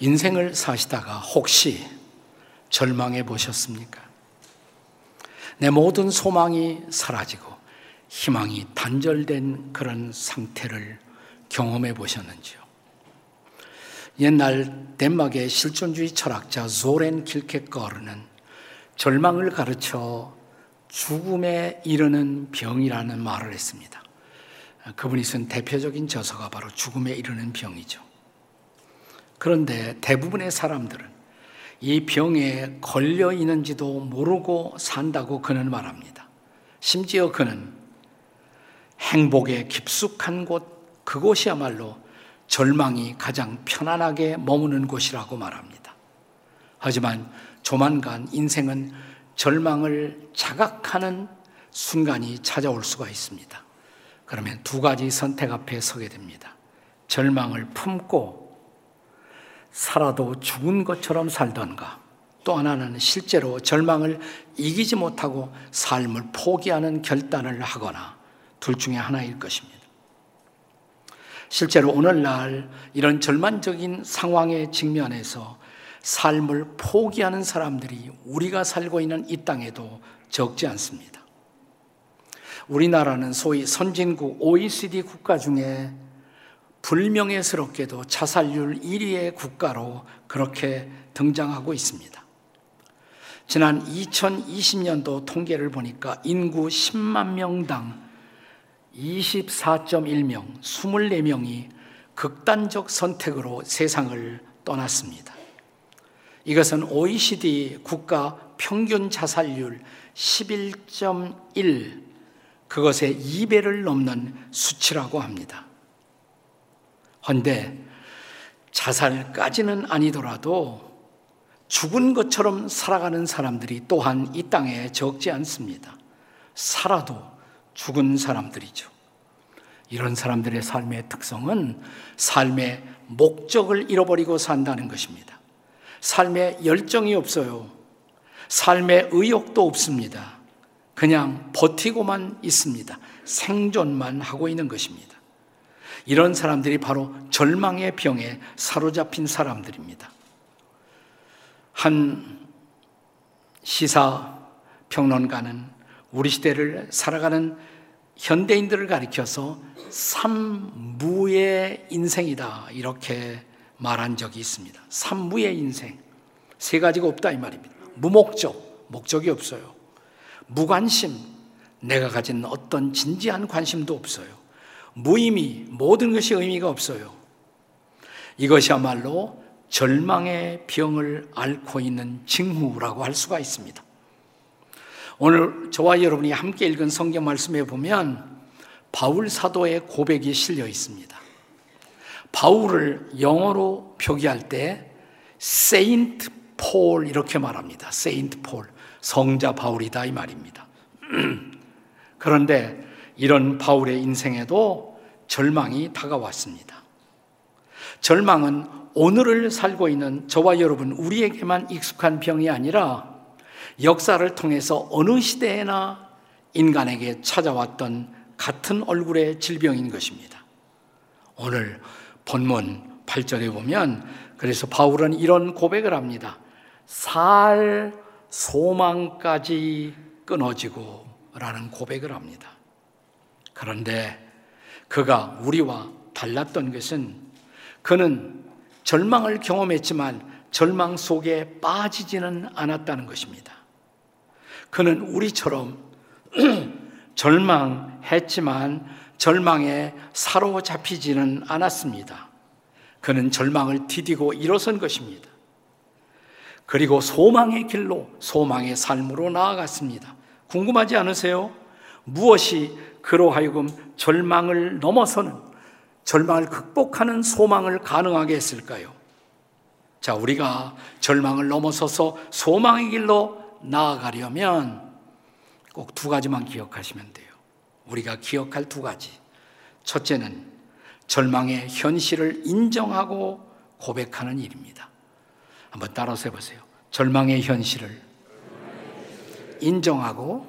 인생을 사시다가 혹시 절망해 보셨습니까? 내 모든 소망이 사라지고 희망이 단절된 그런 상태를 경험해 보셨는지요? 옛날 덴마크의 실존주의 철학자 조렌 킬케거르는 절망을 가르쳐 죽음에 이르는 병이라는 말을 했습니다. 그분이 쓴 대표적인 저서가 바로 죽음에 이르는 병이죠. 그런데 대부분의 사람들은 이 병에 걸려 있는지도 모르고 산다고 그는 말합니다. 심지어 그는 행복에 깊숙한 곳, 그곳이야말로 절망이 가장 편안하게 머무는 곳이라고 말합니다. 하지만 조만간 인생은 절망을 자각하는 순간이 찾아올 수가 있습니다. 그러면 두 가지 선택 앞에 서게 됩니다. 절망을 품고 살아도 죽은 것처럼 살던가 또 하나는 실제로 절망을 이기지 못하고 삶을 포기하는 결단을 하거나 둘 중에 하나일 것입니다. 실제로 오늘날 이런 절망적인 상황에 직면해서 삶을 포기하는 사람들이 우리가 살고 있는 이 땅에도 적지 않습니다. 우리나라는 소위 선진국 OECD 국가 중에 불명예스럽게도 자살률 1위의 국가로 그렇게 등장하고 있습니다. 지난 2020년도 통계를 보니까 인구 10만 명당 24.1명, 24명이 극단적 선택으로 세상을 떠났습니다. 이것은 OECD 국가 평균 자살률 11.1, 그것의 2배를 넘는 수치라고 합니다. 헌데 자살까지는 아니더라도 죽은 것처럼 살아가는 사람들이 또한 이 땅에 적지 않습니다. 살아도 죽은 사람들이죠. 이런 사람들의 삶의 특성은 삶의 목적을 잃어버리고 산다는 것입니다. 삶에 열정이 없어요. 삶의 의욕도 없습니다. 그냥 버티고만 있습니다. 생존만 하고 있는 것입니다. 이런 사람들이 바로 절망의 병에 사로잡힌 사람들입니다. 한 시사 평론가는 우리 시대를 살아가는 현대인들을 가리켜서 삼무의 인생이다. 이렇게 말한 적이 있습니다. 삼무의 인생. 세 가지가 없다. 이 말입니다. 무목적. 목적이 없어요. 무관심. 내가 가진 어떤 진지한 관심도 없어요. 무의미, 모든 것이 의미가 없어요. 이것이야말로 절망의 병을 앓고 있는 징후라고 할 수가 있습니다. 오늘 저와 여러분이 함께 읽은 성경 말씀에 보면 바울 사도의 고백이 실려 있습니다. 바울을 영어로 표기할 때 Saint Paul 이렇게 말합니다. Saint Paul 성자 바울이다 이 말입니다. 그런데 이런 바울의 인생에도 절망이 다가왔습니다. 절망은 오늘을 살고 있는 저와 여러분 우리에게만 익숙한 병이 아니라 역사를 통해서 어느 시대에나 인간에게 찾아왔던 같은 얼굴의 질병인 것입니다. 오늘 본문 8절에 보면 그래서 바울은 이런 고백을 합니다. 살 소망까지 끊어지고 라는 고백을 합니다. 그런데 그가 우리와 달랐던 것은 그는 절망을 경험했지만 절망 속에 빠지지는 않았다는 것입니다. 그는 우리처럼 절망했지만 절망에 사로잡히지는 않았습니다. 그는 절망을 디디고 일어선 것입니다. 그리고 소망의 길로, 소망의 삶으로 나아갔습니다. 궁금하지 않으세요? 무엇이 그로 하여금 절망을 넘어서는 절망을 극복하는 소망을 가능하게 했을까요? 자, 우리가 절망을 넘어서서 소망의 길로 나아가려면 꼭 두 가지만 기억하시면 돼요. 우리가 기억할 두 가지. 첫째는 절망의 현실을 인정하고 고백하는 일입니다. 한번 따라서 해보세요. 절망의 현실을 인정하고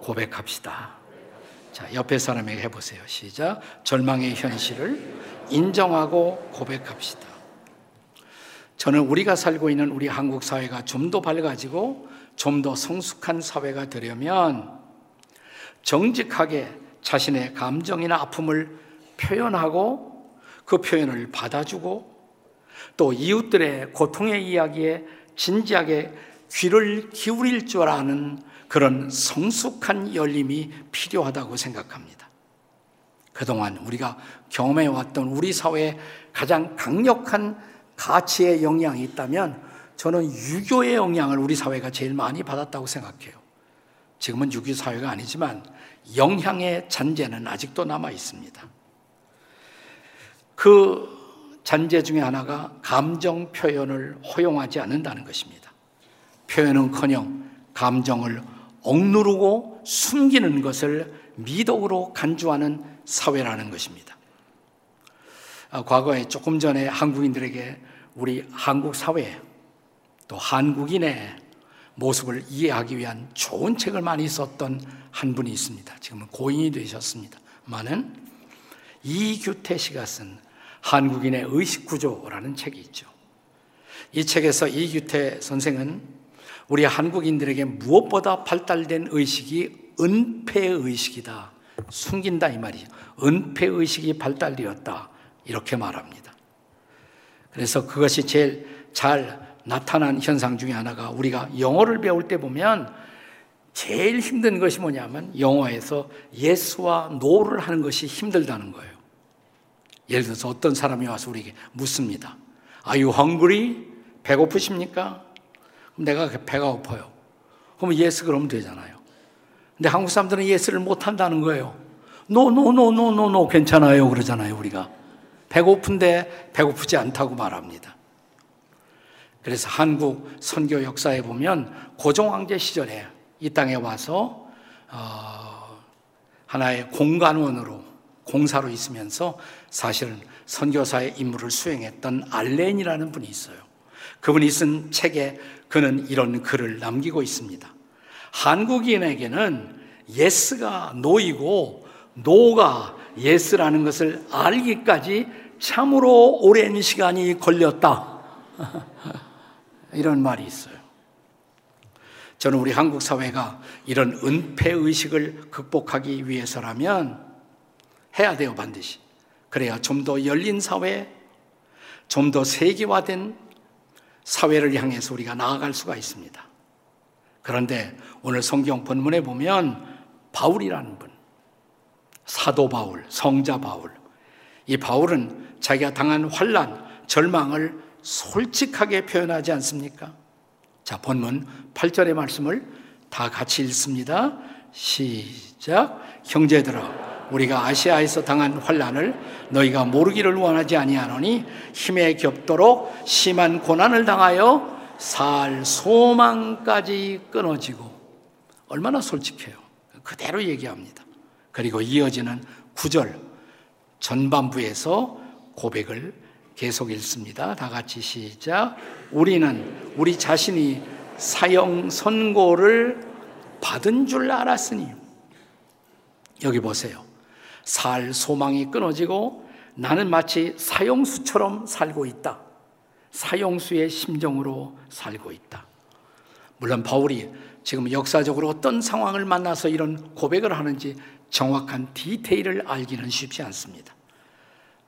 고백합시다. 자, 옆에 사람에게 해보세요. 시작. 절망의 현실을 인정하고 고백합시다. 저는 우리가 살고 있는 우리 한국 사회가 좀 더 밝아지고 좀 더 성숙한 사회가 되려면 정직하게 자신의 감정이나 아픔을 표현하고 그 표현을 받아주고 또 이웃들의 고통의 이야기에 진지하게 귀를 기울일 줄 아는 그런 성숙한 열림이 필요하다고 생각합니다. 그동안 우리가 경험해 왔던 우리 사회의 가장 강력한 가치의 영향이 있다면 저는 유교의 영향을 우리 사회가 제일 많이 받았다고 생각해요. 지금은 유교 사회가 아니지만 영향의 잔재는 아직도 남아 있습니다. 그 잔재 중에 하나가 감정 표현을 허용하지 않는다는 것입니다. 표현은커녕 감정을 억누르고 숨기는 것을 미덕으로 간주하는 사회라는 것입니다. 아, 과거에 조금 전에 한국인들에게 우리 한국 사회 또 한국인의 모습을 이해하기 위한 좋은 책을 많이 썼던 한 분이 있습니다. 지금은 고인이 되셨습니다. 많은 이규태 씨가 쓴 한국인의 의식구조라는 책이 있죠. 이 책에서 이규태 선생은 우리 한국인들에게 무엇보다 발달된 의식이 은폐의식이다. 숨긴다 이 말이죠. 은폐의식이 발달되었다. 이렇게 말합니다. 그래서 그것이 제일 잘 나타난 현상 중에 하나가 우리가 영어를 배울 때 보면 제일 힘든 것이 뭐냐면 영어에서 yes와 no를 하는 것이 힘들다는 거예요. 예를 들어서 어떤 사람이 와서 우리에게 묻습니다. Are you hungry? 배고프십니까? 내가 배가 고파요. 그럼 yes 그러면 되잖아요. 근데 한국 사람들은 yes를 못 한다는 거예요. no, no, no, no, no, no, 괜찮아요. 그러잖아요, 우리가. 배고픈데 배고프지 않다고 말합니다. 그래서 한국 선교 역사에 보면 고종황제 시절에 이 땅에 와서 어, 하나의 공관원으로 공사로 있으면서 사실은 선교사의 임무를 수행했던 알렌이라는 분이 있어요. 그분이 쓴 책에 그는 이런 글을 남기고 있습니다. 한국인에게는 예스가 노이고 노가 예스라는 것을 알기까지 참으로 오랜 시간이 걸렸다. 이런 말이 있어요. 저는 우리 한국 사회가 이런 은폐 의식을 극복하기 위해서라면 해야 돼요, 반드시. 그래야 좀 더 열린 사회, 좀 더 세계화된 사회를 향해서 우리가 나아갈 수가 있습니다. 그런데 오늘 성경 본문에 보면 바울이라는 분, 사도 바울, 성자 바울, 이 바울은 자기가 당한 환란, 절망을 솔직하게 표현하지 않습니까? 자, 본문 8절의 말씀을 다 같이 읽습니다. 시작. 형제들아, 우리가 아시아에서 당한 환란을 너희가 모르기를 원하지 아니하노니 힘에 겹도록 심한 고난을 당하여 살 소망까지 끊어지고 얼마나 솔직해요. 그대로 얘기합니다. 그리고 이어지는 9절 전반부에서 고백을 계속 읽습니다. 다 같이 시작. 우리는 우리 자신이 사형 선고를 받은 줄 알았으니 여기 보세요. 살 소망이 끊어지고 나는 마치 사형수처럼 살고 있다. 사형수의 심정으로 살고 있다. 물론 바울이 지금 역사적으로 어떤 상황을 만나서 이런 고백을 하는지 정확한 디테일을 알기는 쉽지 않습니다.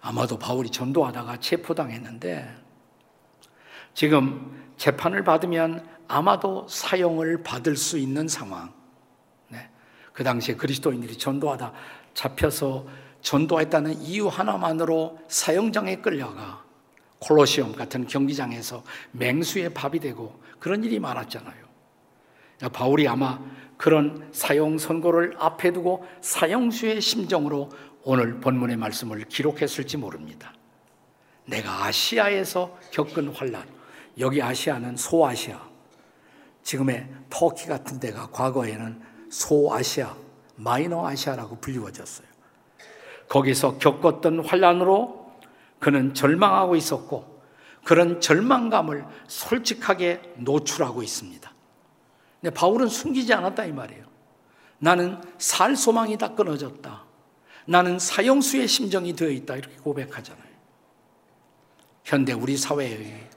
아마도 바울이 전도하다가 체포당했는데 지금 재판을 받으면 아마도 사형을 받을 수 있는 상황. 네. 그 당시에 그리스도인들이 전도하다 잡혀서 전도했다는 이유 하나만으로 사형장에 끌려가 콜로시움 같은 경기장에서 맹수의 밥이 되고 그런 일이 많았잖아요. 바울이 아마 그런 사형 선고를 앞에 두고 사형수의 심정으로 오늘 본문의 말씀을 기록했을지 모릅니다. 내가 아시아에서 겪은 환란, 여기 아시아는 소아시아, 지금의 터키 같은 데가 과거에는 소아시아, 마이너 아시아라고 불리워졌어요. 거기서 겪었던 환란으로 그는 절망하고 있었고 그런 절망감을 솔직하게 노출하고 있습니다. 근데 바울은 숨기지 않았다 이 말이에요. 나는 살 소망이 다 끊어졌다. 나는 사형수의 심정이 되어 있다. 이렇게 고백하잖아요. 현대 우리 사회의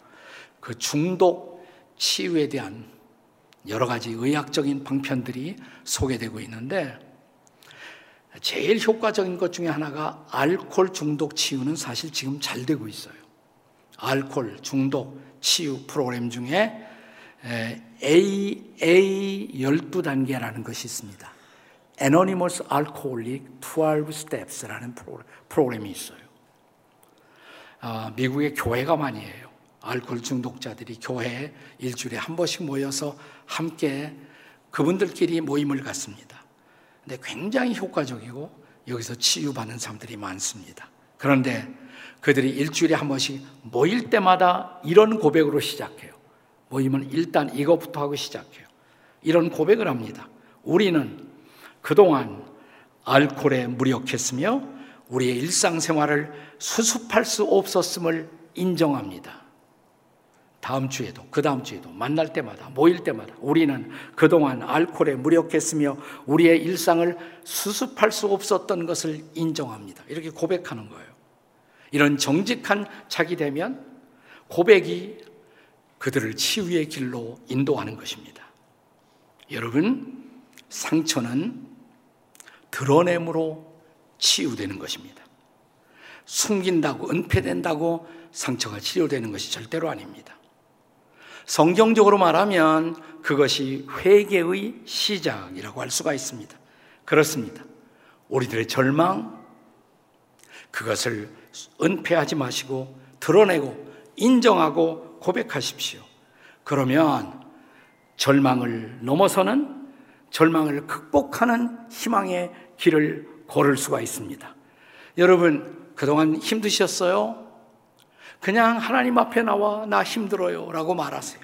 그 중독 치유에 대한 여러 가지 의학적인 방편들이 소개되고 있는데 제일 효과적인 것 중에 하나가 알코올 중독 치유는 사실 지금 잘 되고 있어요. 알코올 중독 치유 프로그램 중에 A, A 12단계라는 것이 있습니다. Anonymous Alcoholic 12 Steps라는 프로그램이 있어요. 아, 미국의 교회가 많이 해요. 알코올 중독자들이 교회에 일주일에 한 번씩 모여서 함께 그분들끼리 모임을 갖습니다. 근데 굉장히 효과적이고 여기서 치유받는 사람들이 많습니다. 그런데 그들이 일주일에 한 번씩 모일 때마다 이런 고백으로 시작해요. 모임은 일단 이것부터 하고 시작해요. 이런 고백을 합니다. 우리는 그동안 알코올에 무력했으며 우리의 일상생활을 수습할 수 없었음을 인정합니다. 다음 주에도 그 다음 주에도 만날 때마다 모일 때마다 우리는 그동안 알코올에 무력했으며 우리의 일상을 수습할 수 없었던 것을 인정합니다. 이렇게 고백하는 거예요. 이런 정직한 자기 되면 고백이 그들을 치유의 길로 인도하는 것입니다. 여러분, 상처는 드러냄으로 치유되는 것입니다. 숨긴다고, 은폐된다고 상처가 치료되는 것이 절대로 아닙니다. 성경적으로 말하면 그것이 회개의 시작이라고 할 수가 있습니다. 그렇습니다. 우리들의 절망, 그것을 은폐하지 마시고 드러내고 인정하고 고백하십시오. 그러면 절망을 넘어서는 절망을 극복하는 희망의 길을 걸을 수가 있습니다. 여러분, 그동안 힘드셨어요? 그냥 하나님 앞에 나와 나 힘들어요 라고 말하세요.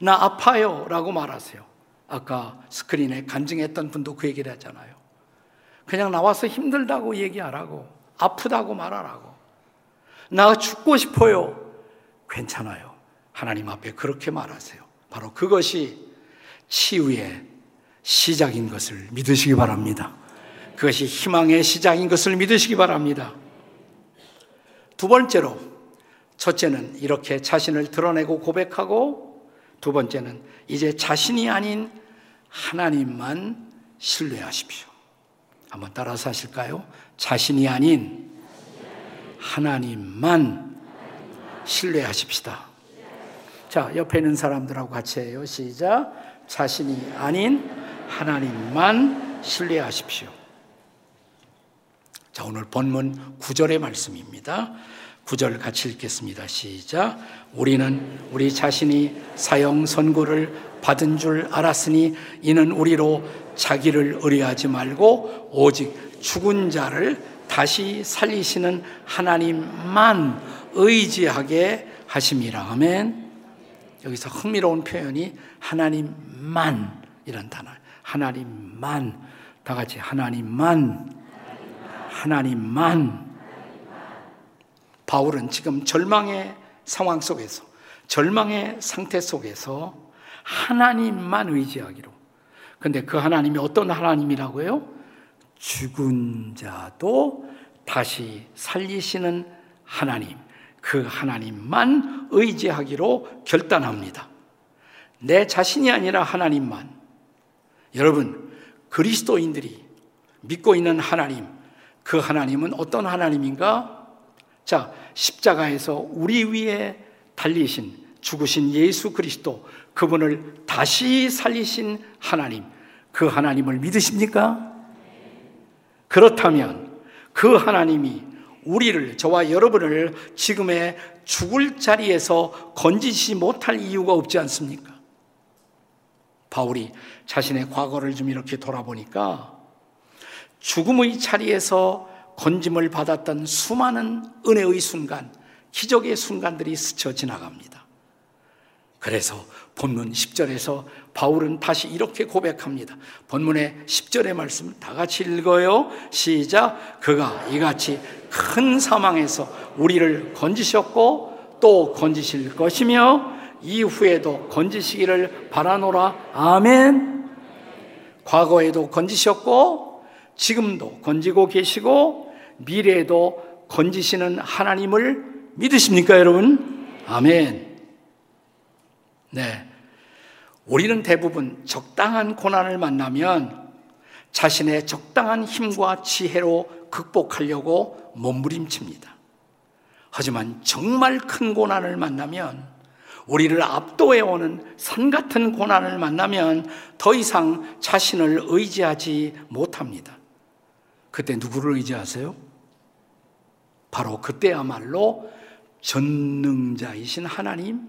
나 아파요 라고 말하세요. 아까 스크린에 간증했던 분도 그 얘기를 하잖아요. 그냥 나와서 힘들다고 얘기하라고, 아프다고 말하라고. 나 죽고 싶어요. 괜찮아요. 하나님 앞에 그렇게 말하세요. 바로 그것이 치유의 시작인 것을 믿으시기 바랍니다. 그것이 희망의 시작인 것을 믿으시기 바랍니다. 두 번째로, 첫째는 이렇게 자신을 드러내고 고백하고 두 번째는 이제 자신이 아닌 하나님만 신뢰하십시오. 한번 따라서 하실까요? 자신이 아닌 하나님만 신뢰하십시다. 자, 옆에 있는 사람들하고 같이 해요. 시작. 자신이 아닌 하나님만 신뢰하십시오. 자, 오늘 본문 9절의 말씀입니다. 9절 같이 읽겠습니다. 시작. 우리는 우리 자신이 사형 선고를 받은 줄 알았으니 이는 우리로 자기를 의뢰하지 말고 오직 죽은 자를 다시 살리시는 하나님만 의지하게 하심이라. 아멘. 여기서 흥미로운 표현이 하나님만 이런 단어. 하나님만. 다 같이 하나님만. 하나님만. 바울은 지금 절망의 상황 속에서, 절망의 상태 속에서 하나님만 의지하기로. 근데 그 하나님이 어떤 하나님이라고요? 죽은 자도 다시 살리시는 하나님. 그 하나님만 의지하기로 결단합니다. 내 자신이 아니라 하나님만. 여러분, 그리스도인들이 믿고 있는 하나님, 그 하나님은 어떤 하나님인가? 자, 십자가에서 우리 위에 달리신 죽으신 예수 그리스도 그분을 다시 살리신 하나님 그 하나님을 믿으십니까? 그렇다면 그 하나님이 우리를 저와 여러분을 지금의 죽을 자리에서 건지지 못할 이유가 없지 않습니까? 바울이 자신의 과거를 좀 이렇게 돌아보니까 죽음의 자리에서 건짐을 받았던 수많은 은혜의 순간, 기적의 순간들이 스쳐 지나갑니다. 그래서 본문 10절에서 바울은 다시 이렇게 고백합니다. 본문의 10절의 말씀 다 같이 읽어요. 시작. 그가 이같이 큰 사망에서 우리를 건지셨고 또 건지실 것이며 이후에도 건지시기를 바라노라. 아멘. 과거에도 건지셨고 지금도 건지고 계시고 미래에도 건지시는 하나님을 믿으십니까, 여러분? 아멘. 네. 우리는 대부분 적당한 고난을 만나면 자신의 적당한 힘과 지혜로 극복하려고 몸부림칩니다. 하지만 정말 큰 고난을 만나면 우리를 압도해 오는 산 같은 고난을 만나면 더 이상 자신을 의지하지 못합니다. 그때 누구를 의지하세요? 바로 그때야말로 전능자이신 하나님,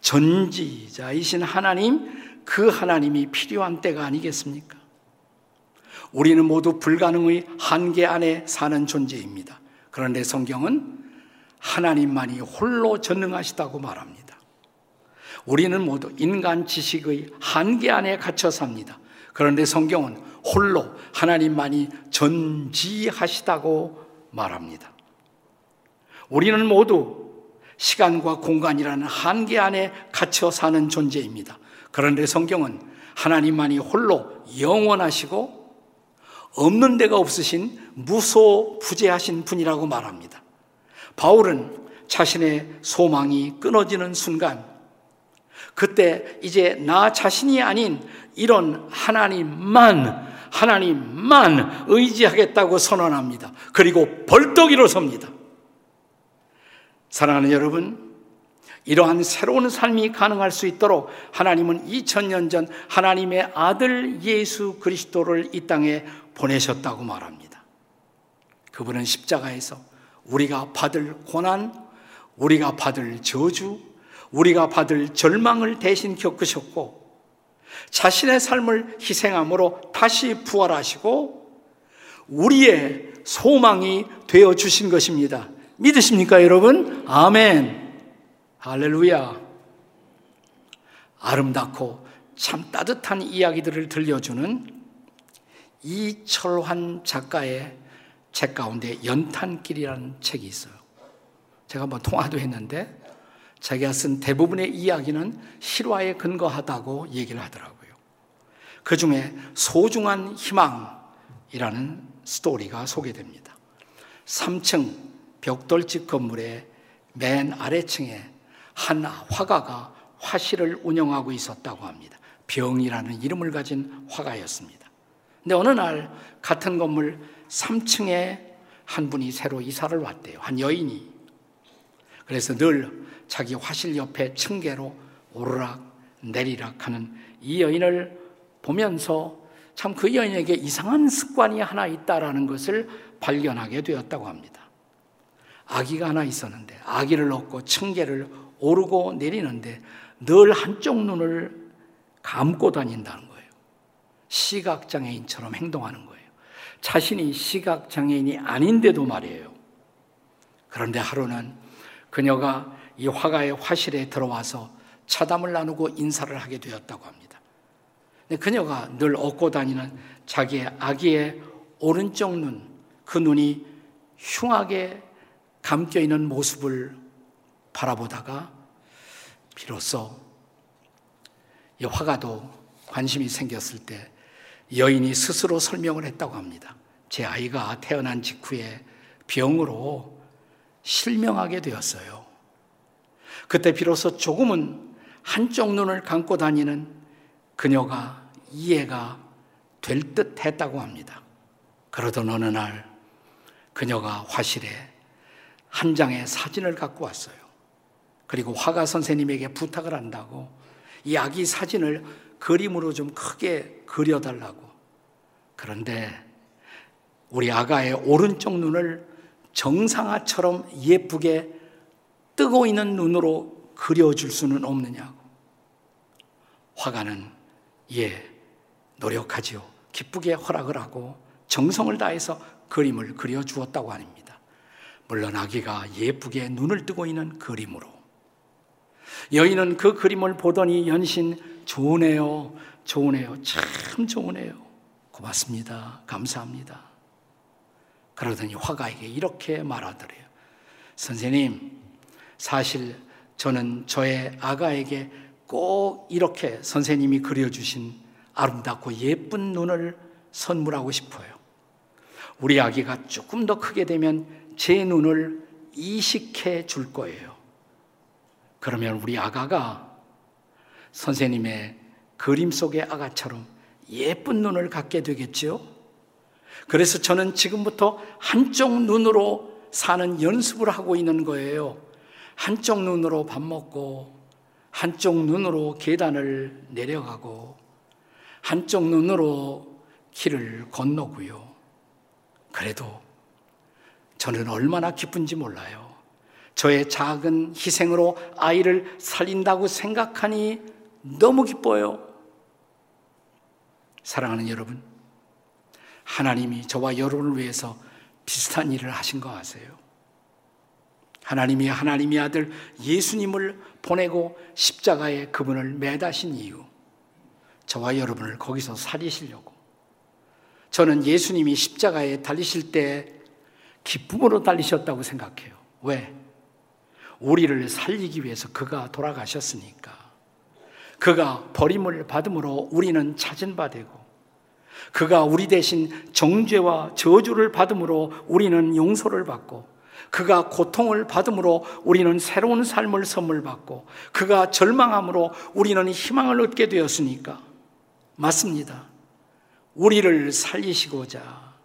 전지자이신 하나님, 그 하나님이 필요한 때가 아니겠습니까? 우리는 모두 불가능의 한계 안에 사는 존재입니다. 그런데 성경은 하나님만이 홀로 전능하시다고 말합니다. 우리는 모두 인간 지식의 한계 안에 갇혀 삽니다. 그런데 성경은 홀로 하나님만이 전지하시다고 말합니다. 우리는 모두 시간과 공간이라는 한계 안에 갇혀 사는 존재입니다. 그런데 성경은 하나님만이 홀로 영원하시고 없는 데가 없으신 무소부재하신 분이라고 말합니다. 바울은 자신의 소망이 끊어지는 순간, 그때 이제 나 자신이 아닌 이런 하나님만, 하나님만 의지하겠다고 선언합니다. 그리고 벌떡 일어섭니다. 사랑하는 여러분, 이러한 새로운 삶이 가능할 수 있도록 하나님은 2000년 전 하나님의 아들 예수 그리스도를 이 땅에 보내셨다고 말합니다. 그분은 십자가에서 우리가 받을 고난, 우리가 받을 저주, 우리가 받을 절망을 대신 겪으셨고 자신의 삶을 희생함으로 다시 부활하시고 우리의 소망이 되어 주신 것입니다. 믿으십니까, 여러분? 아멘. 할렐루야. 아름답고 참 따뜻한 이야기들을 들려주는 이철환 작가의 책 가운데 연탄길이라는 책이 있어요. 제가 한번 통화도 했는데 자기가 쓴 대부분의 이야기는 실화에 근거하다고 얘기를 하더라고요. 그 중에 소중한 희망이라는 스토리가 소개됩니다. 3층 벽돌집 건물의 맨 아래층에 한 화가가 화실을 운영하고 있었다고 합니다. 병이라는 이름을 가진 화가였습니다. 근데 어느 날 같은 건물 3층에 한 분이 새로 이사를 왔대요. 한 여인이. 그래서 늘 자기 화실 옆에 층계로 오르락 내리락 하는 이 여인을 보면서 참 그 여인에게 이상한 습관이 하나 있다라는 것을 발견하게 되었다고 합니다. 아기가 하나 있었는데 아기를 얻고 층계를 오르고 내리는데 늘 한쪽 눈을 감고 다닌다는 거예요. 시각장애인처럼 행동하는 거예요. 자신이 시각장애인이 아닌데도 말이에요. 그런데 하루는 그녀가 이 화가의 화실에 들어와서 차담을 나누고 인사를 하게 되었다고 합니다. 근데 그녀가 늘 얻고 다니는 자기의 아기의 오른쪽 눈, 그 눈이 흉하게 감겨 있는 모습을 바라보다가 비로소 이 화가도 관심이 생겼을 때 여인이 스스로 설명을 했다고 합니다. 제 아이가 태어난 직후에 병으로 실명하게 되었어요. 그때 비로소 조금은 한쪽 눈을 감고 다니는 그녀가 이해가 될 듯 했다고 합니다. 그러던 어느 날 그녀가 화실에 한 장의 사진을 갖고 왔어요. 그리고 화가 선생님에게 부탁을 한다고 이 아기 사진을 그림으로 좀 크게 그려달라고. 그런데 우리 아가의 오른쪽 눈을 정상화처럼 예쁘게 뜨고 있는 눈으로 그려줄 수는 없느냐고. 화가는 예, 노력하지요. 기쁘게 허락을 하고 정성을 다해서 그림을 그려주었다고 합니다. 물론 아기가 예쁘게 눈을 뜨고 있는 그림으로. 여인은 그 그림을 보더니 연신 좋으네요. 좋으네요. 참 좋으네요. 고맙습니다. 감사합니다. 그러더니 화가에게 이렇게 말하더래요. 선생님, 사실 저는 저의 아가에게 꼭 이렇게 선생님이 그려주신 아름답고 예쁜 눈을 선물하고 싶어요. 우리 아기가 조금 더 크게 되면 제 눈을 이식해 줄 거예요. 그러면 우리 아가가 선생님의 그림 속의 아가처럼 예쁜 눈을 갖게 되겠지요? 그래서 저는 지금부터 한쪽 눈으로 사는 연습을 하고 있는 거예요. 한쪽 눈으로 밥 먹고, 한쪽 눈으로 계단을 내려가고, 한쪽 눈으로 길을 건너고요. 그래도 저는 얼마나 기쁜지 몰라요. 저의 작은 희생으로 아이를 살린다고 생각하니 너무 기뻐요. 사랑하는 여러분, 하나님이 저와 여러분을 위해서 비슷한 일을 하신 거 아세요? 하나님이 하나님의 아들 예수님을 보내고 십자가에 그분을 매다신 이유, 저와 여러분을 거기서 살리시려고. 저는 예수님이 십자가에 달리실 때 기쁨으로 달리셨다고 생각해요. 왜? 우리를 살리기 위해서 그가 돌아가셨으니까. 그가 버림을 받음으로 우리는 찾은 바 되고, 그가 우리 대신 정죄와 저주를 받음으로 우리는 용서를 받고, 그가 고통을 받음으로 우리는 새로운 삶을 선물 받고, 그가 절망함으로 우리는 희망을 얻게 되었으니까. 맞습니다. 우리를 살리시고자,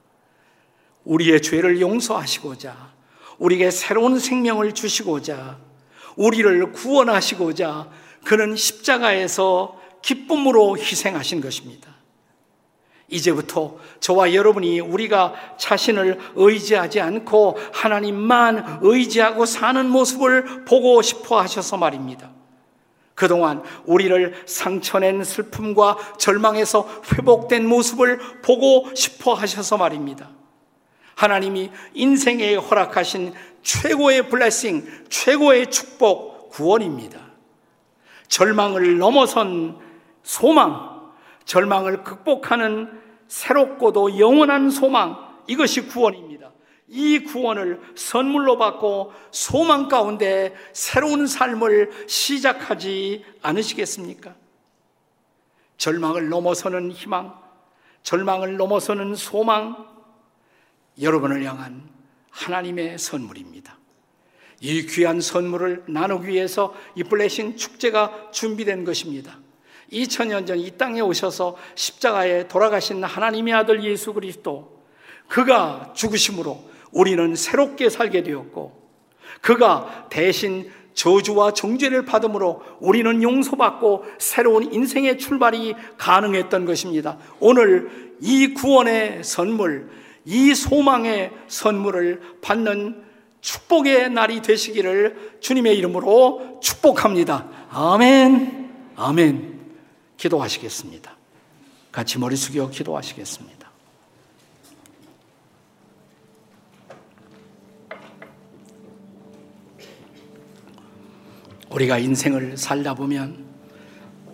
우리의 죄를 용서하시고자, 우리에게 새로운 생명을 주시고자, 우리를 구원하시고자, 그는 십자가에서 기쁨으로 희생하신 것입니다. 이제부터 저와 여러분이 우리가 자신을 의지하지 않고 하나님만 의지하고 사는 모습을 보고 싶어 하셔서 말입니다. 그동안 우리를 상처낸 슬픔과 절망에서 회복된 모습을 보고 싶어 하셔서 말입니다. 하나님이 인생에 허락하신 최고의 블레싱, 최고의 축복, 구원입니다. 절망을 넘어선 소망, 절망을 극복하는 새롭고도 영원한 소망, 이것이 구원입니다. 이 구원을 선물로 받고 소망 가운데 새로운 삶을 시작하지 않으시겠습니까? 절망을 넘어서는 희망, 절망을 넘어서는 소망, 여러분을 향한 하나님의 선물입니다. 이 귀한 선물을 나누기 위해서 이 블레싱 축제가 준비된 것입니다. 2000년 전 이 땅에 오셔서 십자가에 돌아가신 하나님의 아들 예수 그리스도 그가 죽으심으로 우리는 새롭게 살게 되었고 그가 대신 저주와 정죄를 받음으로 우리는 용서받고 새로운 인생의 출발이 가능했던 것입니다. 오늘 이 구원의 선물, 이 소망의 선물을 받는 축복의 날이 되시기를 주님의 이름으로 축복합니다. 아멘. 아멘. 기도하시겠습니다. 같이 머리 숙여 기도하시겠습니다. 우리가 인생을 살다 보면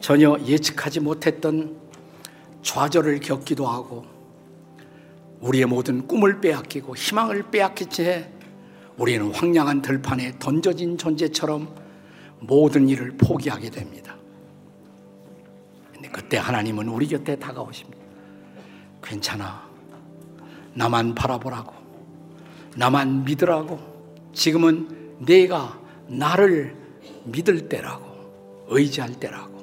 전혀 예측하지 못했던 좌절을 겪기도 하고 우리의 모든 꿈을 빼앗기고 희망을 빼앗긴 채 우리는 황량한 들판에 던져진 존재처럼 모든 일을 포기하게 됩니다. 근데 그때 하나님은 우리 곁에 다가오십니다. 괜찮아. 나만 바라보라고. 나만 믿으라고. 지금은 내가 나를 믿을 때라고. 의지할 때라고.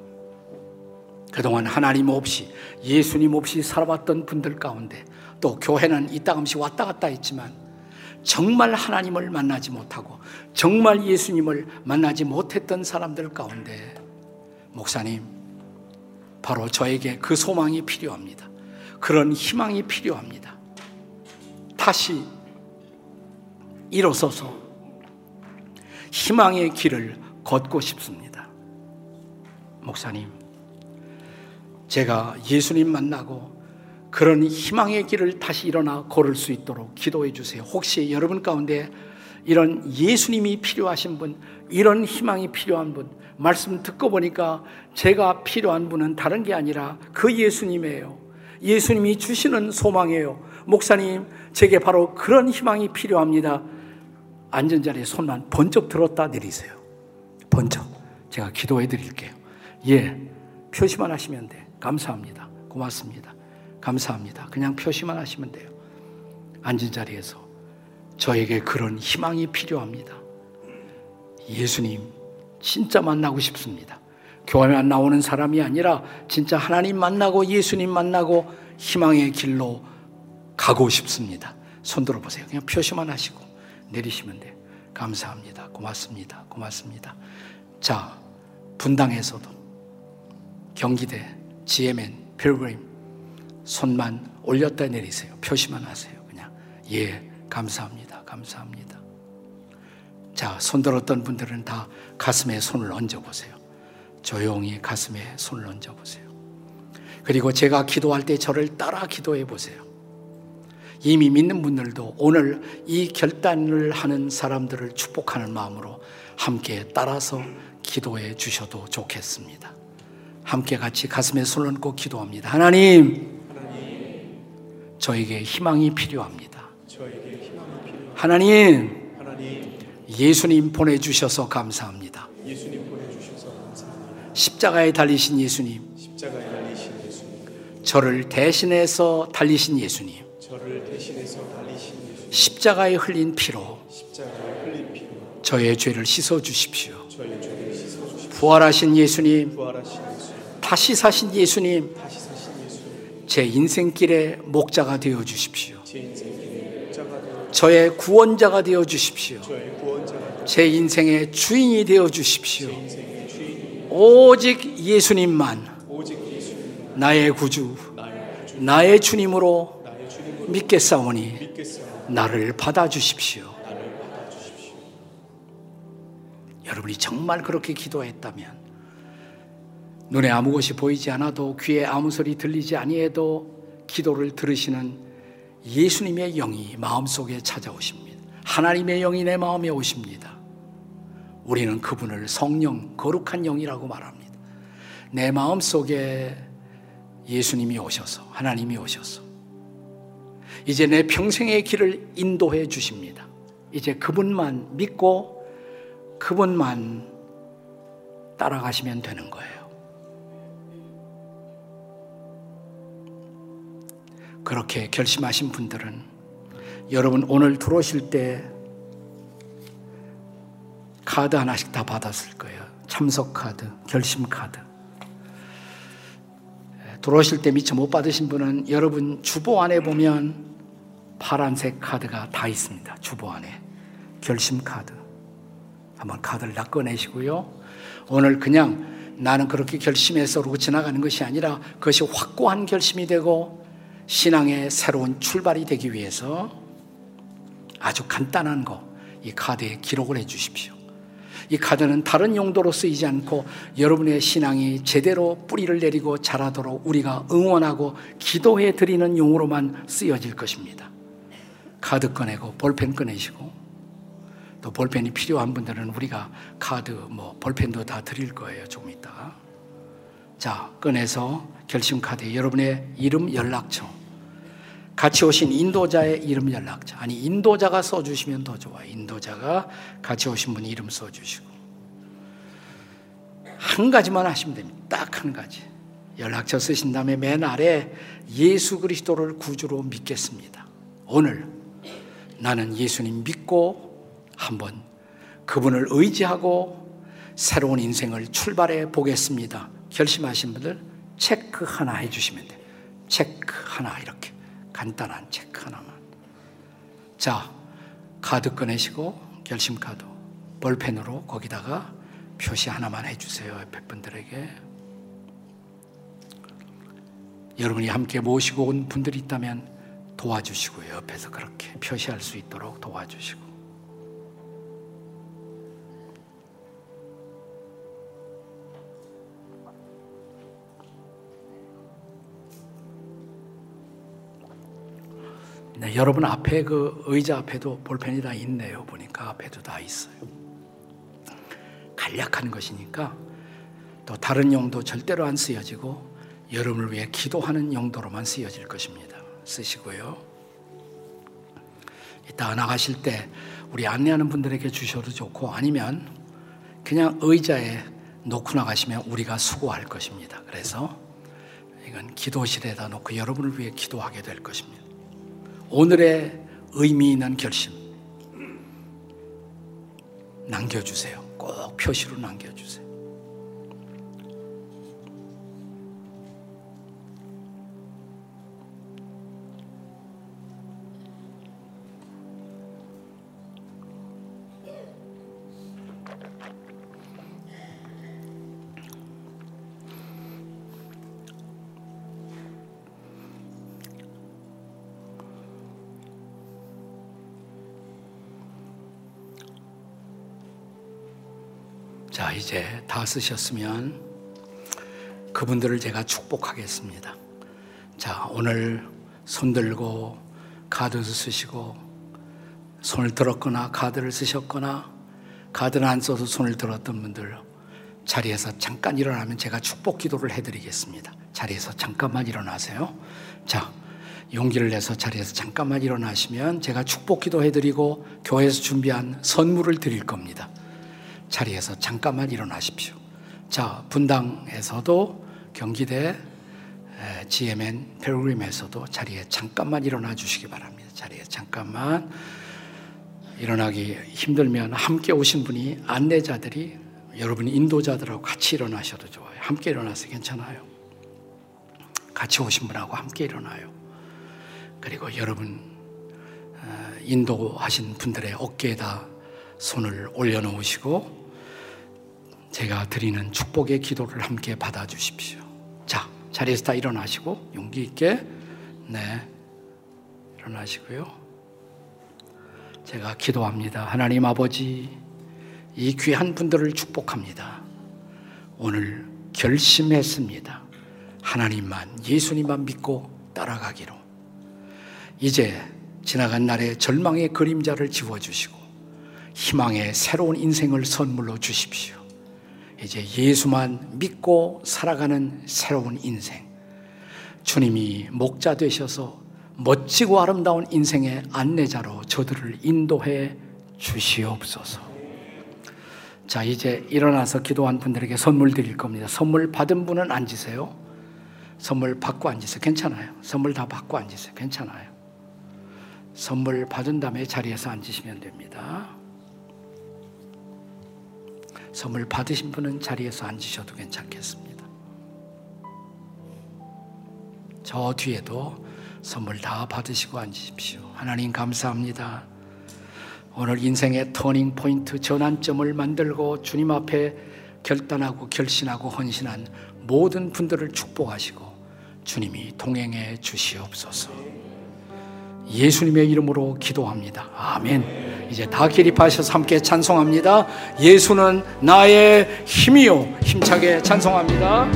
그동안 하나님 없이 예수님 없이 살아왔던 분들 가운데 또 교회는 이따금씩 왔다 갔다 했지만 정말 하나님을 만나지 못하고 정말 예수님을 만나지 못했던 사람들 가운데 목사님 바로 저에게 그 소망이 필요합니다. 그런 희망이 필요합니다. 다시 일어서서 희망의 길을 걷고 싶습니다. 목사님, 제가 예수님 만나고 그런 희망의 길을 다시 일어나 걸을 수 있도록 기도해 주세요. 혹시 여러분 가운데 이런 예수님이 필요하신 분, 이런 희망이 필요한 분, 말씀 듣고 보니까 제가 필요한 분은 다른 게 아니라 그 예수님이에요. 예수님이 주시는 소망이에요. 목사님, 제게 바로 그런 희망이 필요합니다. 앉은 자리에 손만 번쩍 들었다 내리세요. 번쩍. 제가 기도해 드릴게요. 예. 표시만 하시면 돼. 감사합니다. 고맙습니다. 감사합니다. 그냥 표시만 하시면 돼요. 앉은 자리에서 저에게 그런 희망이 필요합니다. 예수님, 진짜 만나고 싶습니다. 교회만 나오는 사람이 아니라 진짜 하나님 만나고 예수님 만나고 희망의 길로 가고 싶습니다. 손 들어보세요. 그냥 표시만 하시고 내리시면 돼요. 감사합니다. 고맙습니다. 고맙습니다. 자, 분당에서도 경기대, GMN, 필그림 손만 올렸다 내리세요. 표시만 하세요. 그냥 예, 감사합니다. 감사합니다. 자, 손 들었던 분들은 다 가슴에 손을 얹어 보세요. 조용히 가슴에 손을 얹어 보세요. 그리고 제가 기도할 때 저를 따라 기도해 보세요. 이미 믿는 분들도 오늘 이 결단을 하는 사람들을 축복하는 마음으로 함께 따라서 기도해 주셔도 좋겠습니다. 함께 같이 가슴에 손을 얹고 기도합니다. 하나님, 저에게 희망이 필요합니다. 하나님, 예수님 보내주셔서 감사합니다. 십자가에 달리신 예수님, 저를 대신해서 달리신 예수님, 십자가에 흘린 피로 저의 죄를 씻어 주십시오. 부활하신 예수님, 다시 사신 예수님, 제 인생길의 목자가 되어 주십시오. 저의 구원자가 되어 주십시오. 제 인생의 주인이 되어 주십시오. 오직 예수님만 나의 구주, 나의 주님으로 믿겠사오니 나를 받아 주십시오. 여러분이 정말 그렇게 기도했다면 눈에 아무 것이 보이지 않아도 귀에 아무 소리 들리지 아니해도 기도를 들으시는 예수님의 영이 마음속에 찾아오십니다. 하나님의 영이 내 마음에 오십니다. 우리는 그분을 성령, 거룩한 영이라고 말합니다. 내 마음 속에 예수님이 오셔서 하나님이 오셔서 이제 내 평생의 길을 인도해 주십니다. 이제 그분만 믿고 그분만 따라가시면 되는 거예요. 그렇게 결심하신 분들은 여러분 오늘 들어오실 때 카드 하나씩 다 받았을 거예요. 참석 카드, 결심 카드. 들어오실 때 미처 못 받으신 분은 여러분 주보 안에 보면 파란색 카드가 다 있습니다. 주보 안에. 결심 카드. 한번 카드를 다 꺼내시고요. 오늘 그냥 나는 그렇게 결심해서 그러고 지나가는 것이 아니라 그것이 확고한 결심이 되고 신앙의 새로운 출발이 되기 위해서 아주 간단한 거, 이 카드에 기록을 해 주십시오. 이 카드는 다른 용도로 쓰이지 않고 여러분의 신앙이 제대로 뿌리를 내리고 자라도록 우리가 응원하고 기도해 드리는 용으로만 쓰여질 것입니다. 카드 꺼내고 볼펜 꺼내시고 또 볼펜이 필요한 분들은 우리가 카드 뭐 볼펜도 다 드릴 거예요. 조금 있다가. 자, 꺼내서 결심 카드에 여러분의 이름 연락처 같이 오신 인도자의 이름 연락처. 아니, 인도자가 써주시면 더 좋아요. 인도자가 같이 오신 분 이름 써주시고. 한 가지만 하시면 됩니다. 딱 한 가지. 연락처 쓰신 다음에 맨 아래 예수 그리스도를 구주로 믿겠습니다. 오늘 나는 예수님 믿고 한번 그분을 의지하고 새로운 인생을 출발해 보겠습니다. 결심하신 분들 체크 하나 해주시면 돼요. 체크 하나 이렇게. 간단한 체크 하나만. 자, 카드 꺼내시고 결심 카드 볼펜으로 거기다가 표시 하나만 해주세요. 옆에 분들에게. 여러분이 함께 모시고 온 분들이 있다면 도와주시고요. 옆에서 그렇게 표시할 수 있도록 도와주시고. 네, 여러분 앞에 그 의자 앞에도 볼펜이 다 있네요. 보니까 앞에도 다 있어요. 간략한 것이니까 또 다른 용도 절대로 안 쓰여지고 여러분을 위해 기도하는 용도로만 쓰여질 것입니다. 쓰시고요. 이따 나가실 때 우리 안내하는 분들에게 주셔도 좋고 아니면 그냥 의자에 놓고 나가시면 우리가 수고할 것입니다. 그래서 이건 기도실에다 놓고 여러분을 위해 기도하게 될 것입니다. 오늘의 의미 있는 결심 남겨주세요. 꼭 표시로 남겨주세요. 이제 다 쓰셨으면 그분들을 제가 축복하겠습니다. 자, 오늘 손 들고 카드 쓰시고 손을 들었거나 카드를 쓰셨거나 카드는 안 써도 손을 들었던 분들 자리에서 잠깐 일어나면 제가 축복 기도를 해드리겠습니다. 자리에서 잠깐만 일어나세요. 자, 용기를 내서 자리에서 잠깐만 일어나시면 제가 축복 기도 해드리고 교회에서 준비한 선물을 드릴 겁니다. 자리에서 잠깐만 일어나십시오. 자, 분당에서도 경기대 GMN 페르그림에서도 자리에 잠깐만 일어나 주시기 바랍니다. 자리에 잠깐만 일어나기 힘들면 함께 오신 분이 안내자들이 여러분이 인도자들하고 같이 일어나셔도 좋아요. 함께 일어나서 괜찮아요. 같이 오신 분하고 함께 일어나요. 그리고 여러분 어, 인도하신 분들의 어깨에다 손을 올려놓으시고 제가 드리는 축복의 기도를 함께 받아주십시오. 자, 자리에서 다 일어나시고 용기 있게 네 일어나시고요. 제가 기도합니다. 하나님 아버지 이 귀한 분들을 축복합니다. 오늘 결심했습니다. 하나님만 예수님만 믿고 따라가기로. 이제 지나간 날의 절망의 그림자를 지워주시고 희망의 새로운 인생을 선물로 주십시오. 이제 예수만 믿고 살아가는 새로운 인생. 주님이 목자 되셔서 멋지고 아름다운 인생의 안내자로 저들을 인도해 주시옵소서. 자, 이제 일어나서 기도한 분들에게 선물 드릴 겁니다. 선물 받은 분은 앉으세요. 선물 받고 앉으세요. 괜찮아요. 선물 다 받고 앉으세요. 괜찮아요. 선물 받은 다음에 자리에서 앉으시면 됩니다. 선물 받으신 분은 자리에서 앉으셔도 괜찮겠습니다. 저 뒤에도 선물 다 받으시고 앉으십시오. 하나님 감사합니다. 오늘 인생의 터닝 포인트 전환점을 만들고 주님 앞에 결단하고 결신하고 헌신한 모든 분들을 축복하시고 주님이 동행해 주시옵소서. 예수님의 이름으로 기도합니다. 아멘. 이제 다 기립하셔서 함께 찬송합니다. 예수는 나의 힘이요. 힘차게 찬송합니다.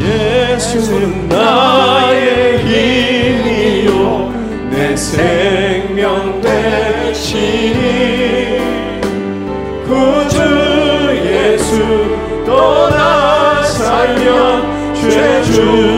예수는 나 죄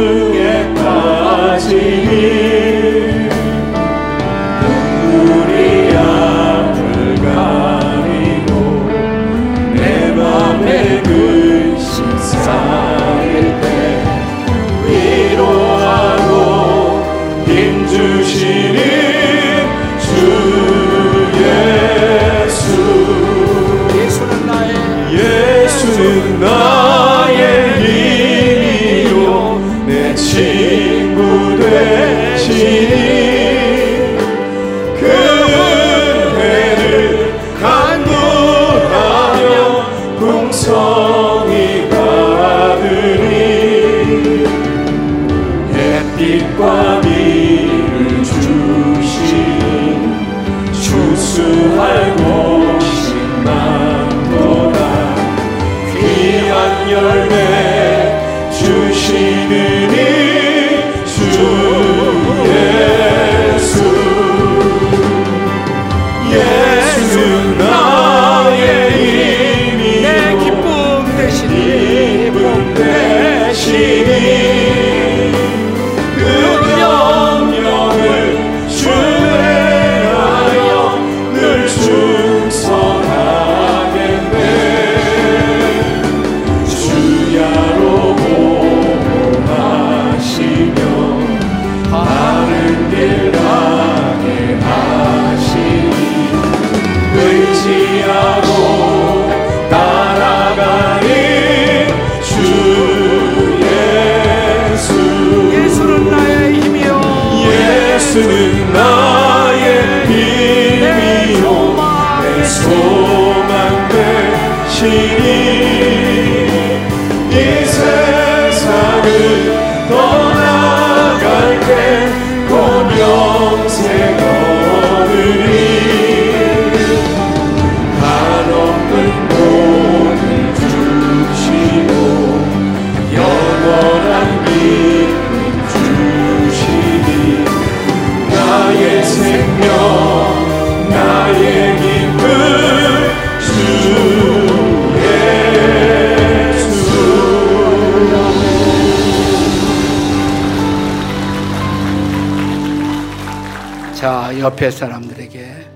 자, 옆에 사람들에게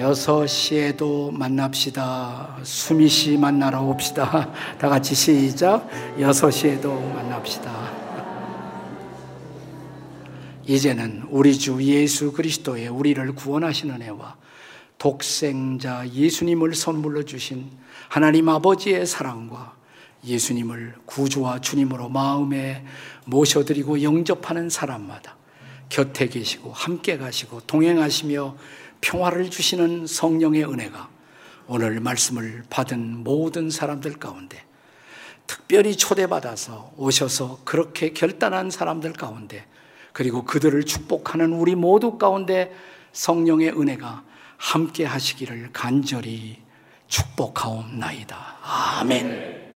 여섯 시에도 만납시다. 수미 씨 만나러 옵시다. 다 같이 시작. 여섯 시에도 만납시다. 이제는 우리 주 예수 그리스도의 우리를 구원하시는 애와 독생자 예수님을 선물로 주신 하나님 아버지의 사랑과 예수님을 구주와 주님으로 마음에 모셔드리고 영접하는 사람마다 곁에 계시고 함께 가시고 동행하시며 평화를 주시는 성령의 은혜가 오늘 말씀을 받은 모든 사람들 가운데 특별히 초대받아서 오셔서 그렇게 결단한 사람들 가운데 그리고 그들을 축복하는 우리 모두 가운데 성령의 은혜가 함께 하시기를 간절히 축복하옵나이다. 아멘.